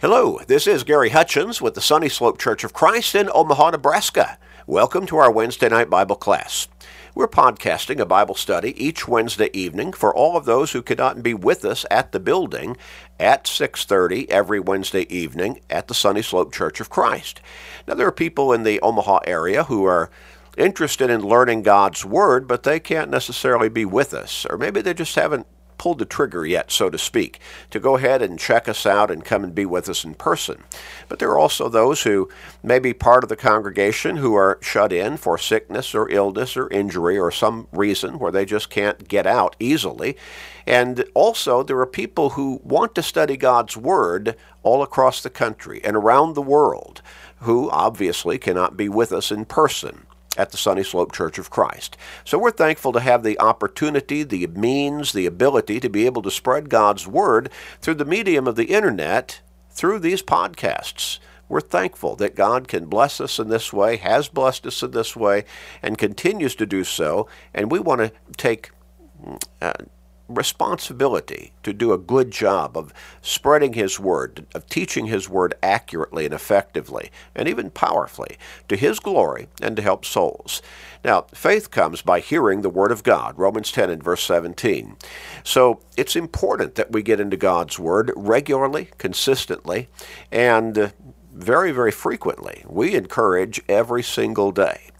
Hello, this is Gary Hutchins with the Sunny Slope Church of Christ in Omaha, Nebraska. Welcome to our Wednesday night Bible class. We're podcasting a Bible study each Wednesday evening for all of those who could not be with us at the building at 6:30 every Wednesday evening at the Sunny Slope Church of Christ. Now there are people in the Omaha area who are interested in learning God's word, but they can't necessarily be with us, or maybe they just haven't pulled the trigger yet, so to speak, to go ahead and check us out and come and be with us in person. But there are also those who may be part of the congregation who are shut in for sickness or illness or injury or some reason where they just can't get out easily. And also, there are people who want to study God's Word all across the country and around the world who obviously cannot be with us in person at the Sunny Slope Church of Christ. So we're thankful to have the opportunity, the means, the ability to be able to spread God's Word through the medium of the internet through these podcasts. We're thankful that God can bless us in this way, has blessed us in this way, and continues to do so. And we want to take uh, responsibility to do a good job of spreading His Word, of teaching His Word accurately and effectively, and even powerfully, to His glory and to help souls. Now, faith comes by hearing the Word of God, Romans 10 and verse 17. So it's important that we get into God's Word regularly, consistently, and very, very frequently. We encourage every single day.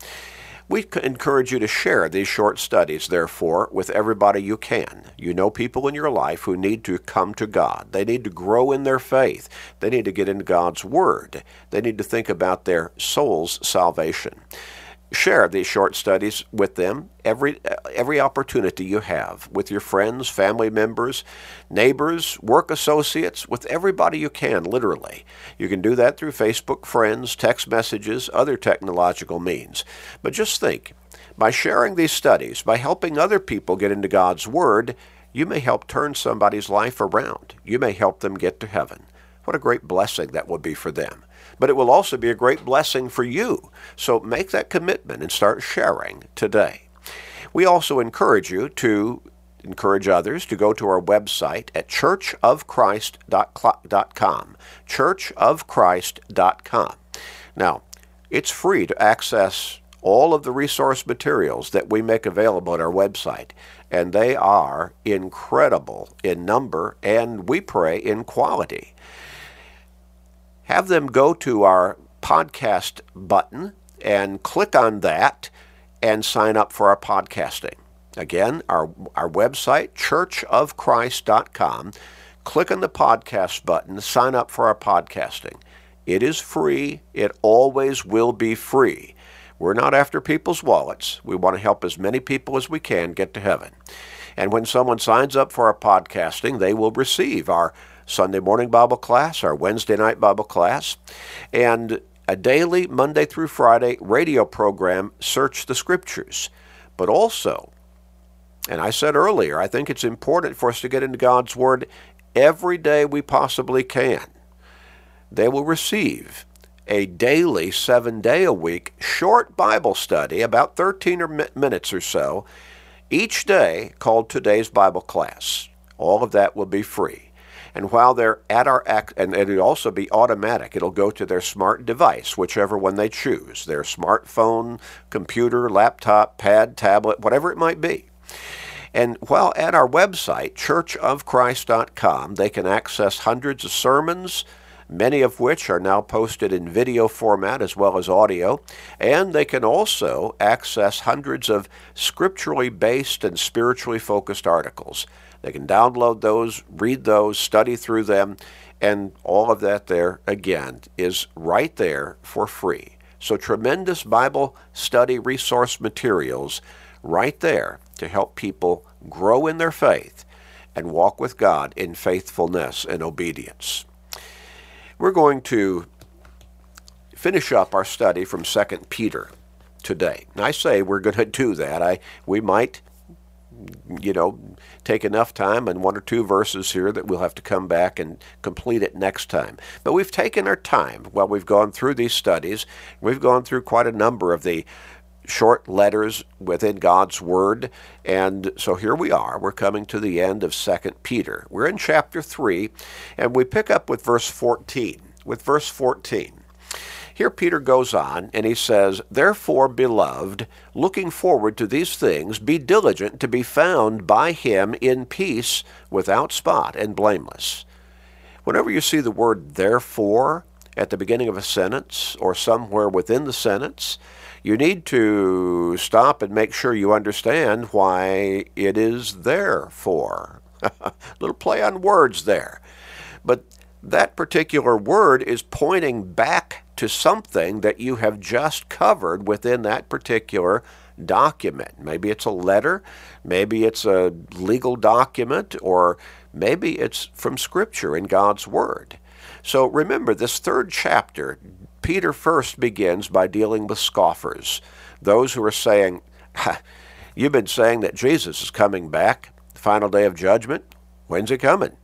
We encourage you to share these short studies, therefore, with everybody you can. You know people in your life who need to come to God. They need to grow in their faith. They need to get into God's Word. They need to think about their soul's salvation share these short studies with them every every opportunity you have with your friends, family members, neighbors, work associates, with everybody you can literally. You can do that through Facebook friends, text messages, other technological means. But just think, by sharing these studies, by helping other people get into God's word, you may help turn somebody's life around. You may help them get to heaven. What a great blessing that would be for them but it will also be a great blessing for you. So make that commitment and start sharing today. We also encourage you to encourage others to go to our website at churchofchrist.com. Churchofchrist.com. Now, it's free to access all of the resource materials that we make available at our website, and they are incredible in number and we pray in quality have them go to our podcast button and click on that and sign up for our podcasting. Again, our, our website, churchofchrist.com. Click on the podcast button, sign up for our podcasting. It is free, it always will be free. We're not after people's wallets. We want to help as many people as we can get to heaven. And when someone signs up for our podcasting, they will receive our Sunday morning Bible class, our Wednesday night Bible class, and a daily Monday through Friday radio program, Search the Scriptures. But also, and I said earlier, I think it's important for us to get into God's Word every day we possibly can. They will receive a daily, seven day a week short Bible study, about 13 minutes or so, each day called Today's Bible Class. All of that will be free. And while they're at our act, and it'll also be automatic, it'll go to their smart device, whichever one they choose their smartphone, computer, laptop, pad, tablet, whatever it might be. And while at our website, churchofchrist.com, they can access hundreds of sermons, many of which are now posted in video format as well as audio, and they can also access hundreds of scripturally based and spiritually focused articles. They can download those, read those, study through them, and all of that there, again, is right there for free. So, tremendous Bible study resource materials right there to help people grow in their faith and walk with God in faithfulness and obedience. We're going to finish up our study from 2 Peter today. And I say we're going to do that. I we might you know, take enough time and one or two verses here that we'll have to come back and complete it next time. But we've taken our time while we've gone through these studies. We've gone through quite a number of the short letters within God's Word. And so here we are. We're coming to the end of 2 Peter. We're in chapter 3, and we pick up with verse 14. With verse 14. Here Peter goes on and he says, Therefore, beloved, looking forward to these things, be diligent to be found by him in peace, without spot and blameless. Whenever you see the word therefore at the beginning of a sentence or somewhere within the sentence, you need to stop and make sure you understand why it is there for. little play on words there. But that particular word is pointing back to something that you have just covered within that particular document. Maybe it's a letter, maybe it's a legal document, or maybe it's from Scripture in God's Word. So remember, this third chapter, Peter first begins by dealing with scoffers, those who are saying, You've been saying that Jesus is coming back, the final day of judgment. When's he coming?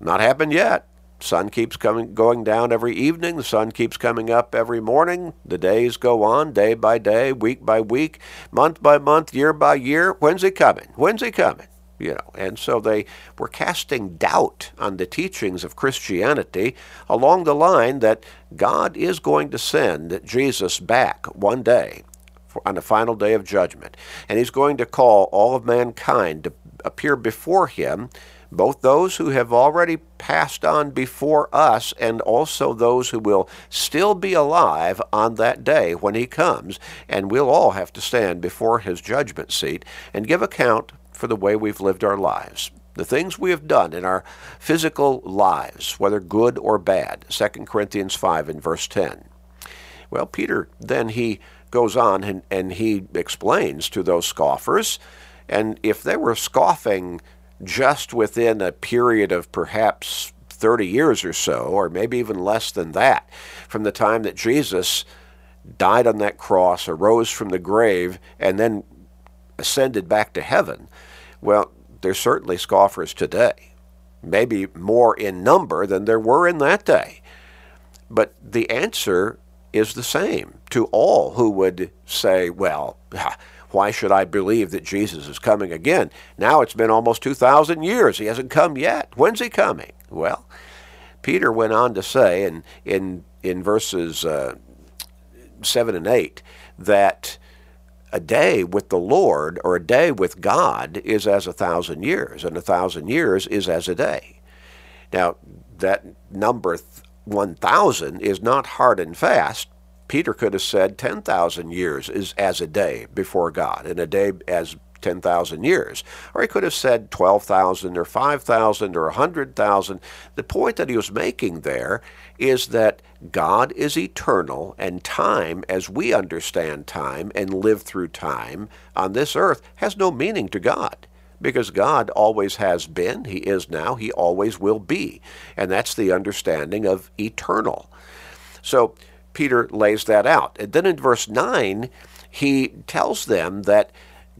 Not happened yet sun keeps coming going down every evening. The sun keeps coming up every morning. The days go on day by day week by week month by month year by year. When's he coming? When's he coming? You know and so they were casting doubt on the teachings of christianity along the line that god is going to send jesus back one day on the final day of judgment. And he's going to call all of mankind to appear before him both those who have already passed on before us and also those who will still be alive on that day when he comes, and we'll all have to stand before his judgment seat and give account for the way we've lived our lives. The things we have done in our physical lives, whether good or bad. 2 Corinthians 5 and verse 10. Well, Peter then he goes on and, and he explains to those scoffers, and if they were scoffing just within a period of perhaps 30 years or so, or maybe even less than that, from the time that Jesus died on that cross, arose from the grave, and then ascended back to heaven. Well, there's certainly scoffers today, maybe more in number than there were in that day. But the answer is the same to all who would say, well, why should I believe that Jesus is coming again? Now it's been almost 2,000 years. He hasn't come yet. When's he coming? Well, Peter went on to say in, in, in verses uh, 7 and 8 that a day with the Lord or a day with God is as a thousand years, and a thousand years is as a day. Now, that number 1,000 is not hard and fast, Peter could have said 10,000 years is as a day before God, and a day as 10,000 years. Or he could have said 12,000 or 5,000 or 100,000. The point that he was making there is that God is eternal, and time, as we understand time and live through time on this earth, has no meaning to God. Because God always has been, He is now, He always will be. And that's the understanding of eternal. So, Peter lays that out. And then in verse 9, he tells them that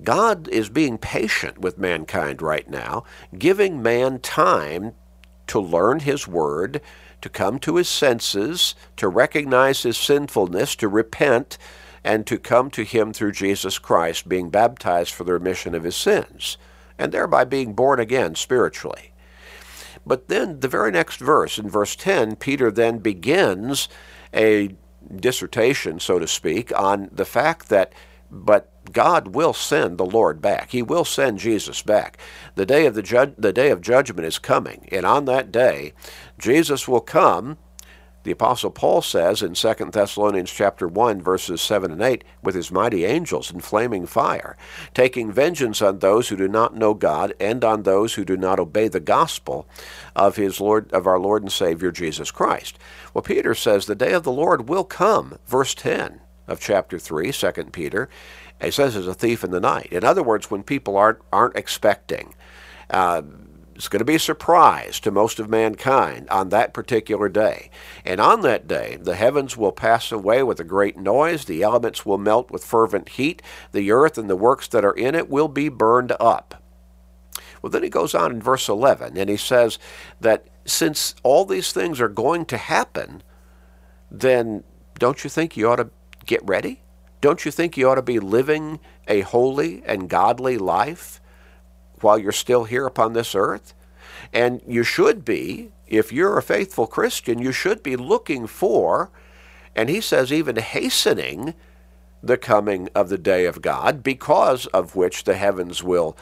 God is being patient with mankind right now, giving man time to learn his word, to come to his senses, to recognize his sinfulness, to repent, and to come to him through Jesus Christ, being baptized for the remission of his sins, and thereby being born again spiritually. But then the very next verse, in verse 10, Peter then begins a dissertation, so to speak, on the fact that, but God will send the Lord back. He will send Jesus back. The day of the, ju- the day of judgment is coming, and on that day, Jesus will come the apostle Paul says in 2 Thessalonians chapter 1 verses 7 and 8 with his mighty angels in flaming fire taking vengeance on those who do not know God and on those who do not obey the gospel of his Lord of our Lord and Savior Jesus Christ. Well Peter says the day of the Lord will come verse 10 of chapter 3 2 Peter he says as a thief in the night. In other words when people aren't aren't expecting uh, it's going to be a surprise to most of mankind on that particular day. And on that day, the heavens will pass away with a great noise, the elements will melt with fervent heat, the earth and the works that are in it will be burned up. Well, then he goes on in verse 11, and he says that since all these things are going to happen, then don't you think you ought to get ready? Don't you think you ought to be living a holy and godly life while you're still here upon this earth? And you should be, if you're a faithful Christian, you should be looking for, and he says even hastening, the coming of the day of God, because of which the heavens will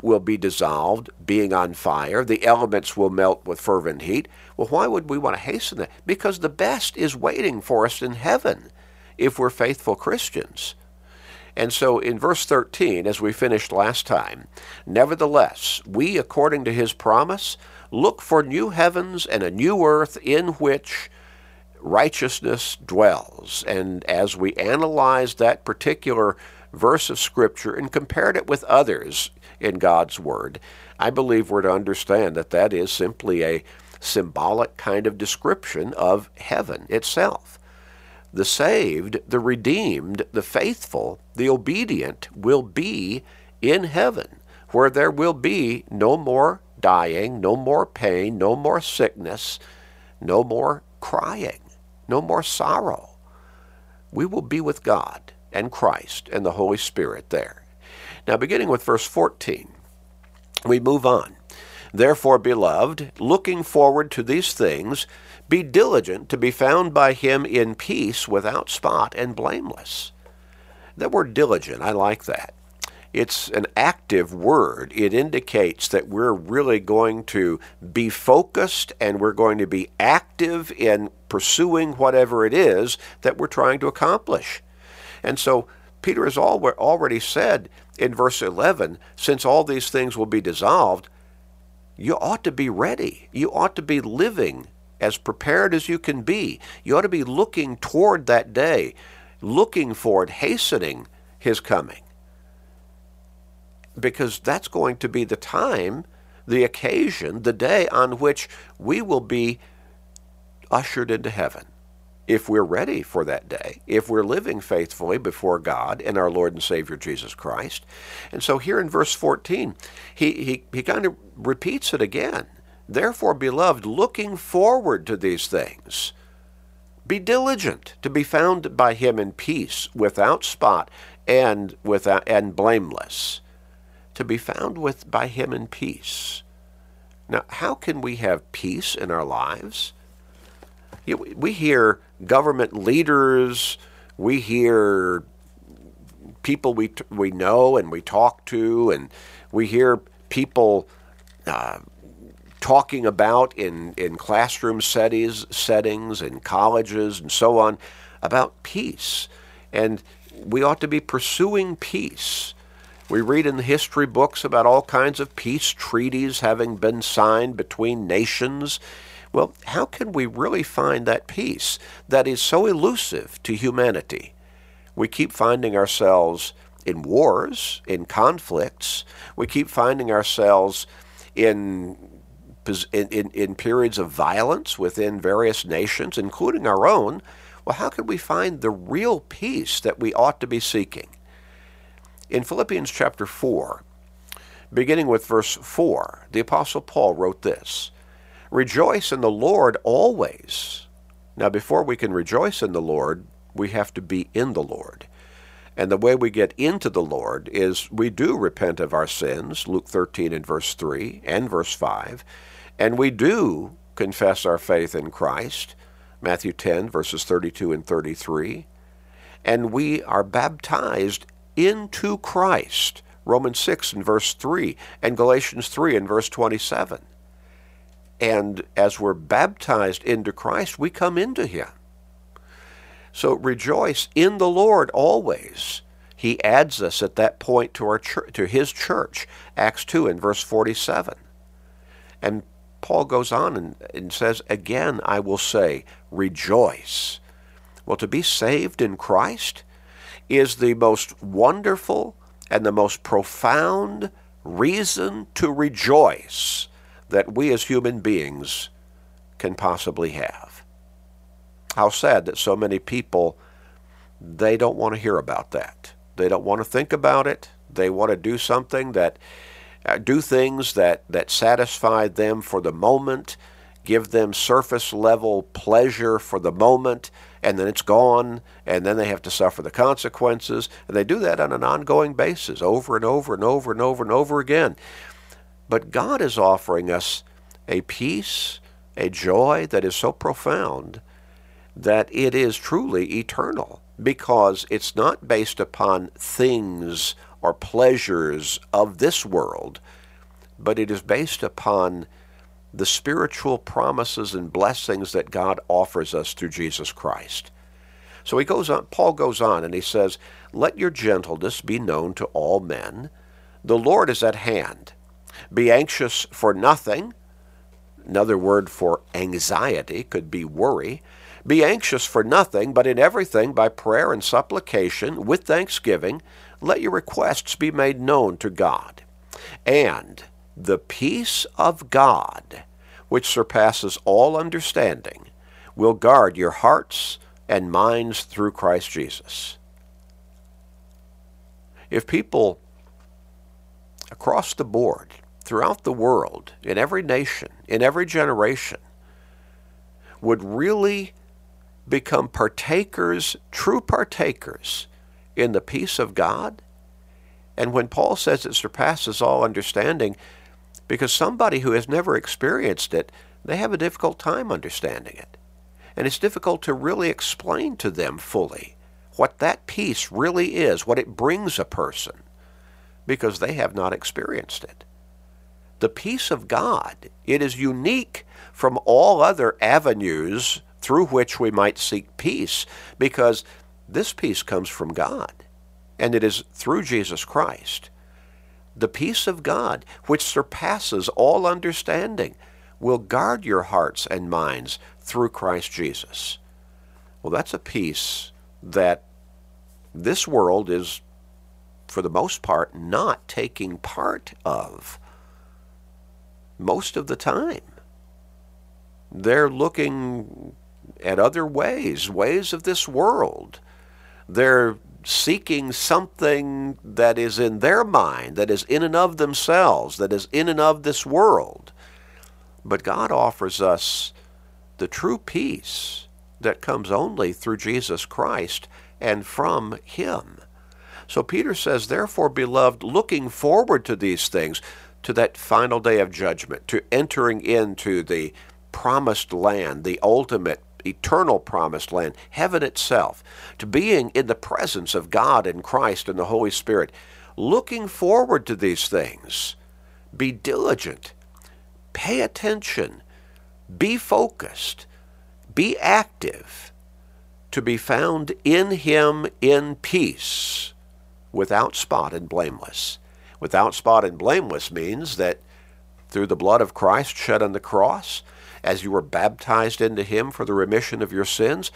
will be dissolved, being on fire. The elements will melt with fervent heat. Well, why would we want to hasten that? Because the best is waiting for us in heaven if we're faithful Christians. And so in verse 13, as we finished last time, nevertheless, we, according to his promise, look for new heavens and a new earth in which righteousness dwells. And as we analyzed that particular verse of Scripture and compared it with others in God's Word, I believe we're to understand that that is simply a symbolic kind of description of heaven itself. The saved, the redeemed, the faithful, the obedient will be in heaven, where there will be no more dying, no more pain, no more sickness, no more crying, no more sorrow. We will be with God and Christ and the Holy Spirit there. Now, beginning with verse 14, we move on. Therefore, beloved, looking forward to these things, be diligent to be found by him in peace, without spot, and blameless. That word diligent, I like that. It's an active word. It indicates that we're really going to be focused and we're going to be active in pursuing whatever it is that we're trying to accomplish. And so Peter has already said in verse 11, since all these things will be dissolved, you ought to be ready. You ought to be living as prepared as you can be. You ought to be looking toward that day, looking for it, hastening his coming. Because that's going to be the time, the occasion, the day on which we will be ushered into heaven if we're ready for that day, if we're living faithfully before God and our Lord and Savior Jesus Christ. And so here in verse 14, he, he, he kind of repeats it again. Therefore, beloved, looking forward to these things, be diligent to be found by him in peace, without spot, and without and blameless. To be found with by him in peace. Now, how can we have peace in our lives? we hear government leaders, we hear people we, we know and we talk to, and we hear people uh, talking about in, in classroom settings, settings, in colleges, and so on, about peace. And we ought to be pursuing peace. We read in the history books about all kinds of peace treaties having been signed between nations. Well, how can we really find that peace that is so elusive to humanity? We keep finding ourselves in wars, in conflicts. We keep finding ourselves in, in, in, in periods of violence within various nations, including our own. Well, how can we find the real peace that we ought to be seeking? In Philippians chapter 4, beginning with verse 4, the Apostle Paul wrote this Rejoice in the Lord always. Now, before we can rejoice in the Lord, we have to be in the Lord. And the way we get into the Lord is we do repent of our sins, Luke 13 and verse 3 and verse 5, and we do confess our faith in Christ, Matthew 10 verses 32 and 33, and we are baptized into Christ, Romans 6 and verse 3, and Galatians 3 and verse 27. And as we're baptized into Christ, we come into Him. So rejoice in the Lord always. He adds us at that point to our church, to His church, Acts 2 and verse 47. And Paul goes on and, and says, Again, I will say, rejoice. Well, to be saved in Christ is the most wonderful and the most profound reason to rejoice that we as human beings can possibly have. How sad that so many people they don't want to hear about that. They don't want to think about it. They want to do something that uh, do things that that satisfy them for the moment give them surface level pleasure for the moment, and then it's gone, and then they have to suffer the consequences. And they do that on an ongoing basis, over and over and over and over and over again. But God is offering us a peace, a joy that is so profound that it is truly eternal because it's not based upon things or pleasures of this world, but it is based upon the spiritual promises and blessings that God offers us through Jesus Christ. So he goes on, Paul goes on and he says, Let your gentleness be known to all men. The Lord is at hand. Be anxious for nothing. Another word for anxiety could be worry. Be anxious for nothing, but in everything by prayer and supplication with thanksgiving, let your requests be made known to God. And the peace of God, which surpasses all understanding, will guard your hearts and minds through Christ Jesus. If people across the board, throughout the world, in every nation, in every generation, would really become partakers, true partakers, in the peace of God. And when Paul says it surpasses all understanding, because somebody who has never experienced it, they have a difficult time understanding it. And it's difficult to really explain to them fully what that peace really is, what it brings a person, because they have not experienced it. The peace of God, it is unique from all other avenues through which we might seek peace, because this peace comes from God, and it is through Jesus Christ the peace of God, which surpasses all understanding, will guard your hearts and minds through Christ Jesus. Well, that's a peace that this world is, for the most part, not taking part of most of the time. They're looking at other ways, ways of this world. They're seeking something that is in their mind, that is in and of themselves, that is in and of this world. But God offers us the true peace that comes only through Jesus Christ and from Him. So Peter says, Therefore, beloved, looking forward to these things, to that final day of judgment, to entering into the promised land, the ultimate eternal promised land, heaven itself, to being in the presence of God and Christ and the Holy Spirit, looking forward to these things. Be diligent, pay attention, be focused, be active, to be found in Him in peace, without spot and blameless. Without spot and blameless means that through the blood of Christ shed on the cross, as you were baptized into him for the remission of your sins,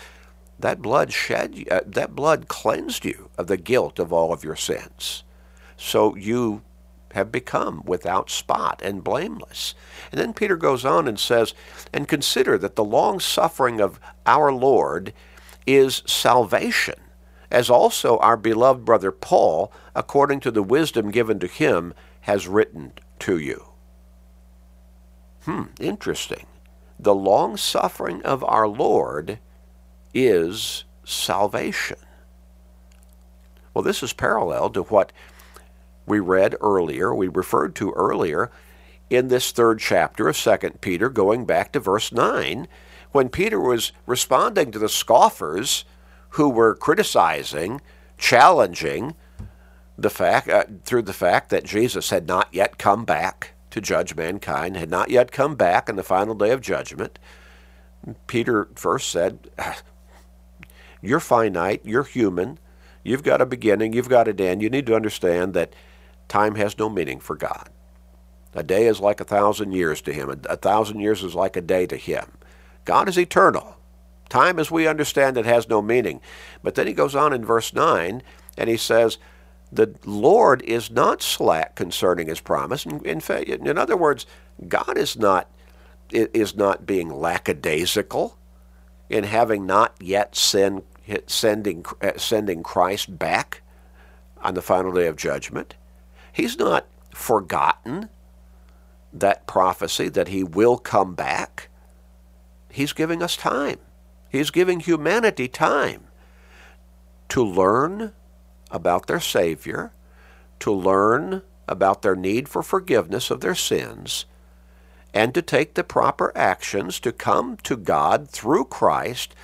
that blood shed uh, that blood cleansed you of the guilt of all of your sins. So you have become without spot and blameless. And then Peter goes on and says, and consider that the long suffering of our Lord is salvation, as also our beloved brother Paul, according to the wisdom given to him, has written to you. Hmm, interesting the long suffering of our Lord is salvation. Well, this is parallel to what we read earlier, we referred to earlier in this third chapter of 2 Peter, going back to verse 9, when Peter was responding to the scoffers who were criticizing, challenging the fact uh, through the fact that Jesus had not yet come back to judge mankind, had not yet come back in the final day of judgment. Peter first said, You're finite, you're human, you've got a beginning, you've got an end. You need to understand that time has no meaning for God. A day is like a thousand years to him, a thousand years is like a day to him. God is eternal. Time, as we understand it, has no meaning. But then he goes on in verse 9 and he says, the Lord is not slack concerning his promise. In, fact, in other words, God is not is not being lackadaisical in having not yet send, sending uh, sending Christ back on the final day of judgment. He's not forgotten that prophecy that he will come back he's giving us time. He's giving humanity time to learn about their Savior, to learn about their need for forgiveness of their sins, and to take the proper actions to come to God through Christ,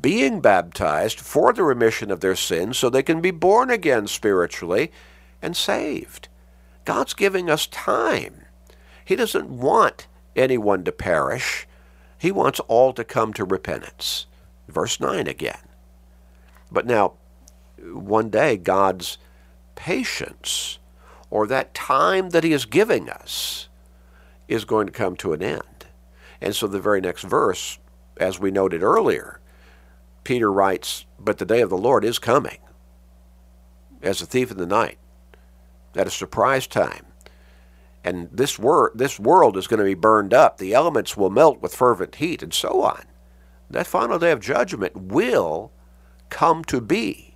being baptized for the remission of their sins so they can be born again spiritually and saved. God's giving us time. He doesn't want anyone to perish. He wants all to come to repentance. Verse 9 again. But now, one day, God's patience, or that time that He is giving us, is going to come to an end. And so the very next verse, as we noted earlier, Peter writes, But the day of the Lord is coming, as a thief in the night, at a surprise time. And this, wor- this world is going to be burned up. The elements will melt with fervent heat, and so on. That final day of judgment will come to be.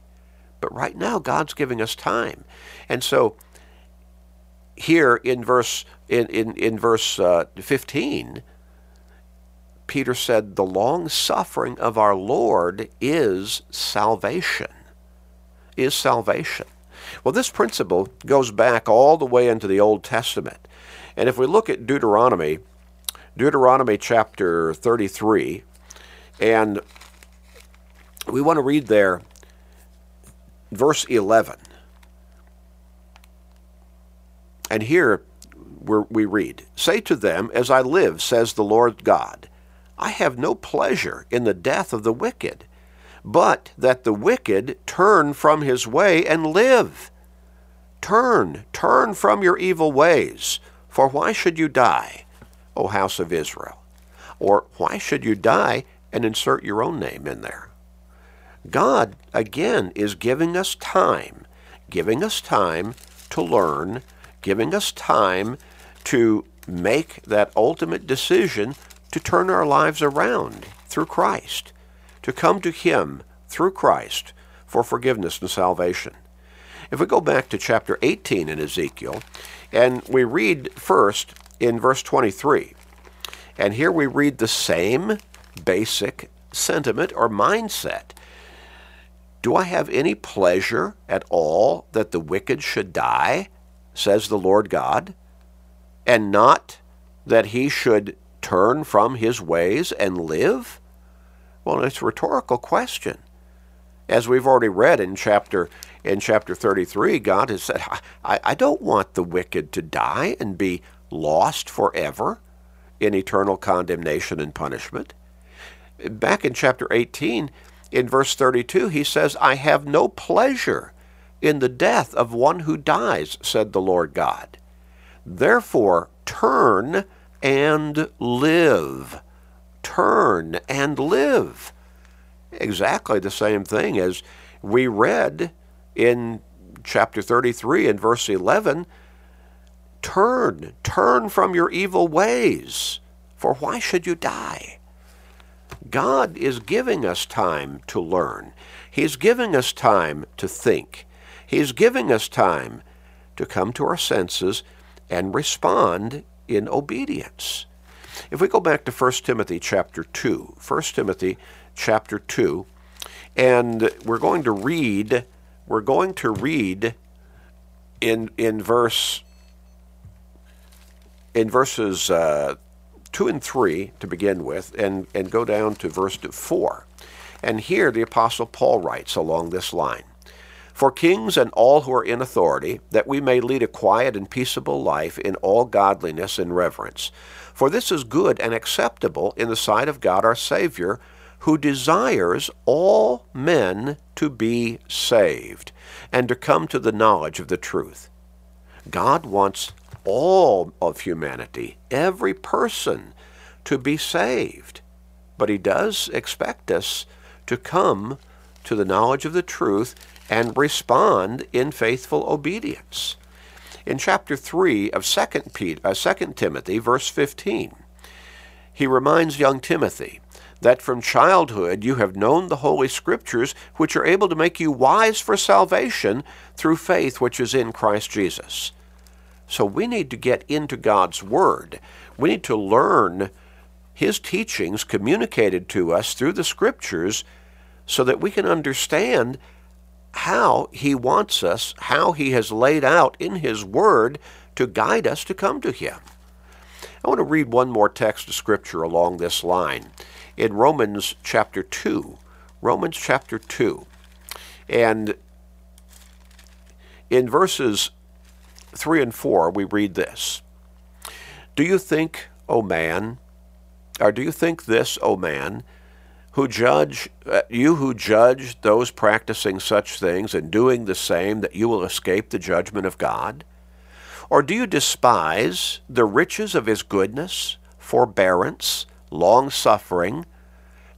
But right now, God's giving us time. And so here in verse in, in, in verse uh, 15, Peter said, The long suffering of our Lord is salvation. Is salvation. Well, this principle goes back all the way into the Old Testament. And if we look at Deuteronomy, Deuteronomy chapter 33, and we want to read there verse 11. And here we read Say to them, As I live, says the Lord God, I have no pleasure in the death of the wicked, but that the wicked turn from his way and live. Turn, turn from your evil ways, for why should you die, O house of Israel? Or why should you die and insert your own name in there? God, again, is giving us time, giving us time to learn, giving us time to make that ultimate decision to turn our lives around through Christ, to come to Him through Christ for forgiveness and salvation. If we go back to chapter 18 in Ezekiel, and we read first in verse 23, and here we read the same basic sentiment or mindset. Do I have any pleasure at all that the wicked should die, says the Lord God, and not that he should turn from his ways and live? Well, it's a rhetorical question. As we've already read in chapter in chapter 33, God has said, I, I don't want the wicked to die and be lost forever in eternal condemnation and punishment. Back in chapter 18, in verse 32, he says, I have no pleasure in the death of one who dies, said the Lord God. Therefore, turn and live. Turn and live. Exactly the same thing as we read in chapter 33 and verse 11. Turn, turn from your evil ways, for why should you die? God is giving us time to learn. He's giving us time to think. He's giving us time to come to our senses and respond in obedience. If we go back to 1 Timothy chapter 2, 1 Timothy chapter 2, and we're going to read, we're going to read in, in verse, in verses uh, 2 and 3 to begin with, and, and go down to verse 4. And here the Apostle Paul writes along this line For kings and all who are in authority, that we may lead a quiet and peaceable life in all godliness and reverence. For this is good and acceptable in the sight of God our Savior, who desires all men to be saved and to come to the knowledge of the truth. God wants all of humanity, every person, to be saved. But he does expect us to come to the knowledge of the truth and respond in faithful obedience. In chapter 3 of 2, Peter, uh, 2 Timothy, verse 15, he reminds young Timothy that from childhood you have known the Holy Scriptures, which are able to make you wise for salvation through faith which is in Christ Jesus. So we need to get into God's Word. We need to learn his teachings communicated to us through the scriptures so that we can understand how he wants us, how he has laid out in his word to guide us to come to him. I want to read one more text of scripture along this line in Romans chapter 2. Romans chapter 2. And in verses 3 and 4, we read this Do you think, O man, or do you think this, O man, who judge, uh, you who judge those practicing such things and doing the same, that you will escape the judgment of God? Or do you despise the riches of his goodness, forbearance, long suffering,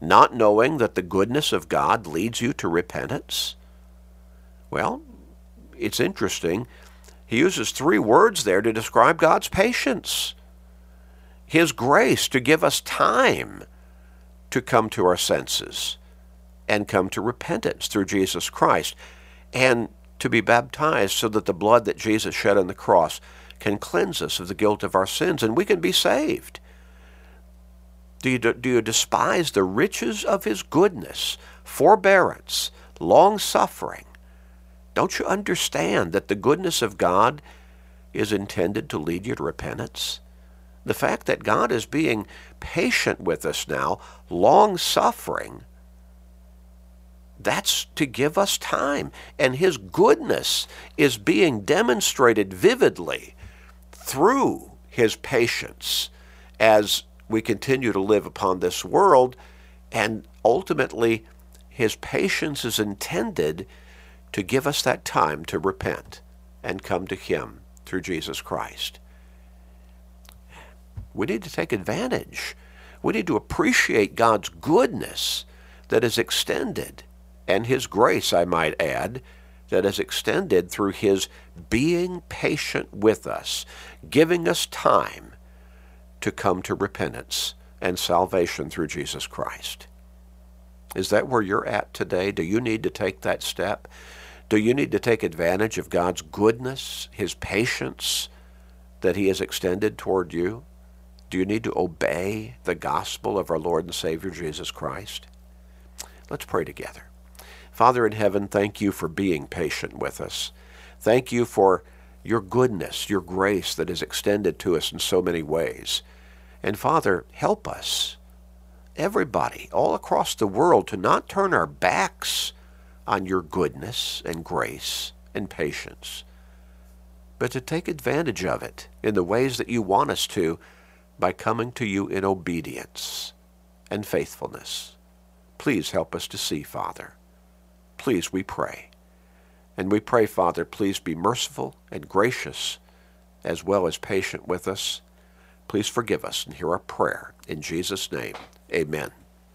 not knowing that the goodness of God leads you to repentance? Well, it's interesting. He uses three words there to describe God's patience. His grace to give us time to come to our senses and come to repentance through Jesus Christ and to be baptized so that the blood that Jesus shed on the cross can cleanse us of the guilt of our sins and we can be saved. Do you, do you despise the riches of his goodness, forbearance, long suffering? Don't you understand that the goodness of God is intended to lead you to repentance? The fact that God is being patient with us now, long suffering, that's to give us time. And His goodness is being demonstrated vividly through His patience as we continue to live upon this world. And ultimately, His patience is intended to give us that time to repent and come to Him through Jesus Christ. We need to take advantage. We need to appreciate God's goodness that is extended, and His grace, I might add, that is extended through His being patient with us, giving us time to come to repentance and salvation through Jesus Christ. Is that where you're at today? Do you need to take that step? Do you need to take advantage of God's goodness, His patience that He has extended toward you? Do you need to obey the gospel of our Lord and Savior Jesus Christ? Let's pray together. Father in heaven, thank you for being patient with us. Thank you for your goodness, your grace that is extended to us in so many ways. And Father, help us, everybody, all across the world, to not turn our backs on your goodness and grace and patience, but to take advantage of it in the ways that you want us to by coming to you in obedience and faithfulness. Please help us to see, Father. Please, we pray. And we pray, Father, please be merciful and gracious as well as patient with us. Please forgive us and hear our prayer. In Jesus' name, amen.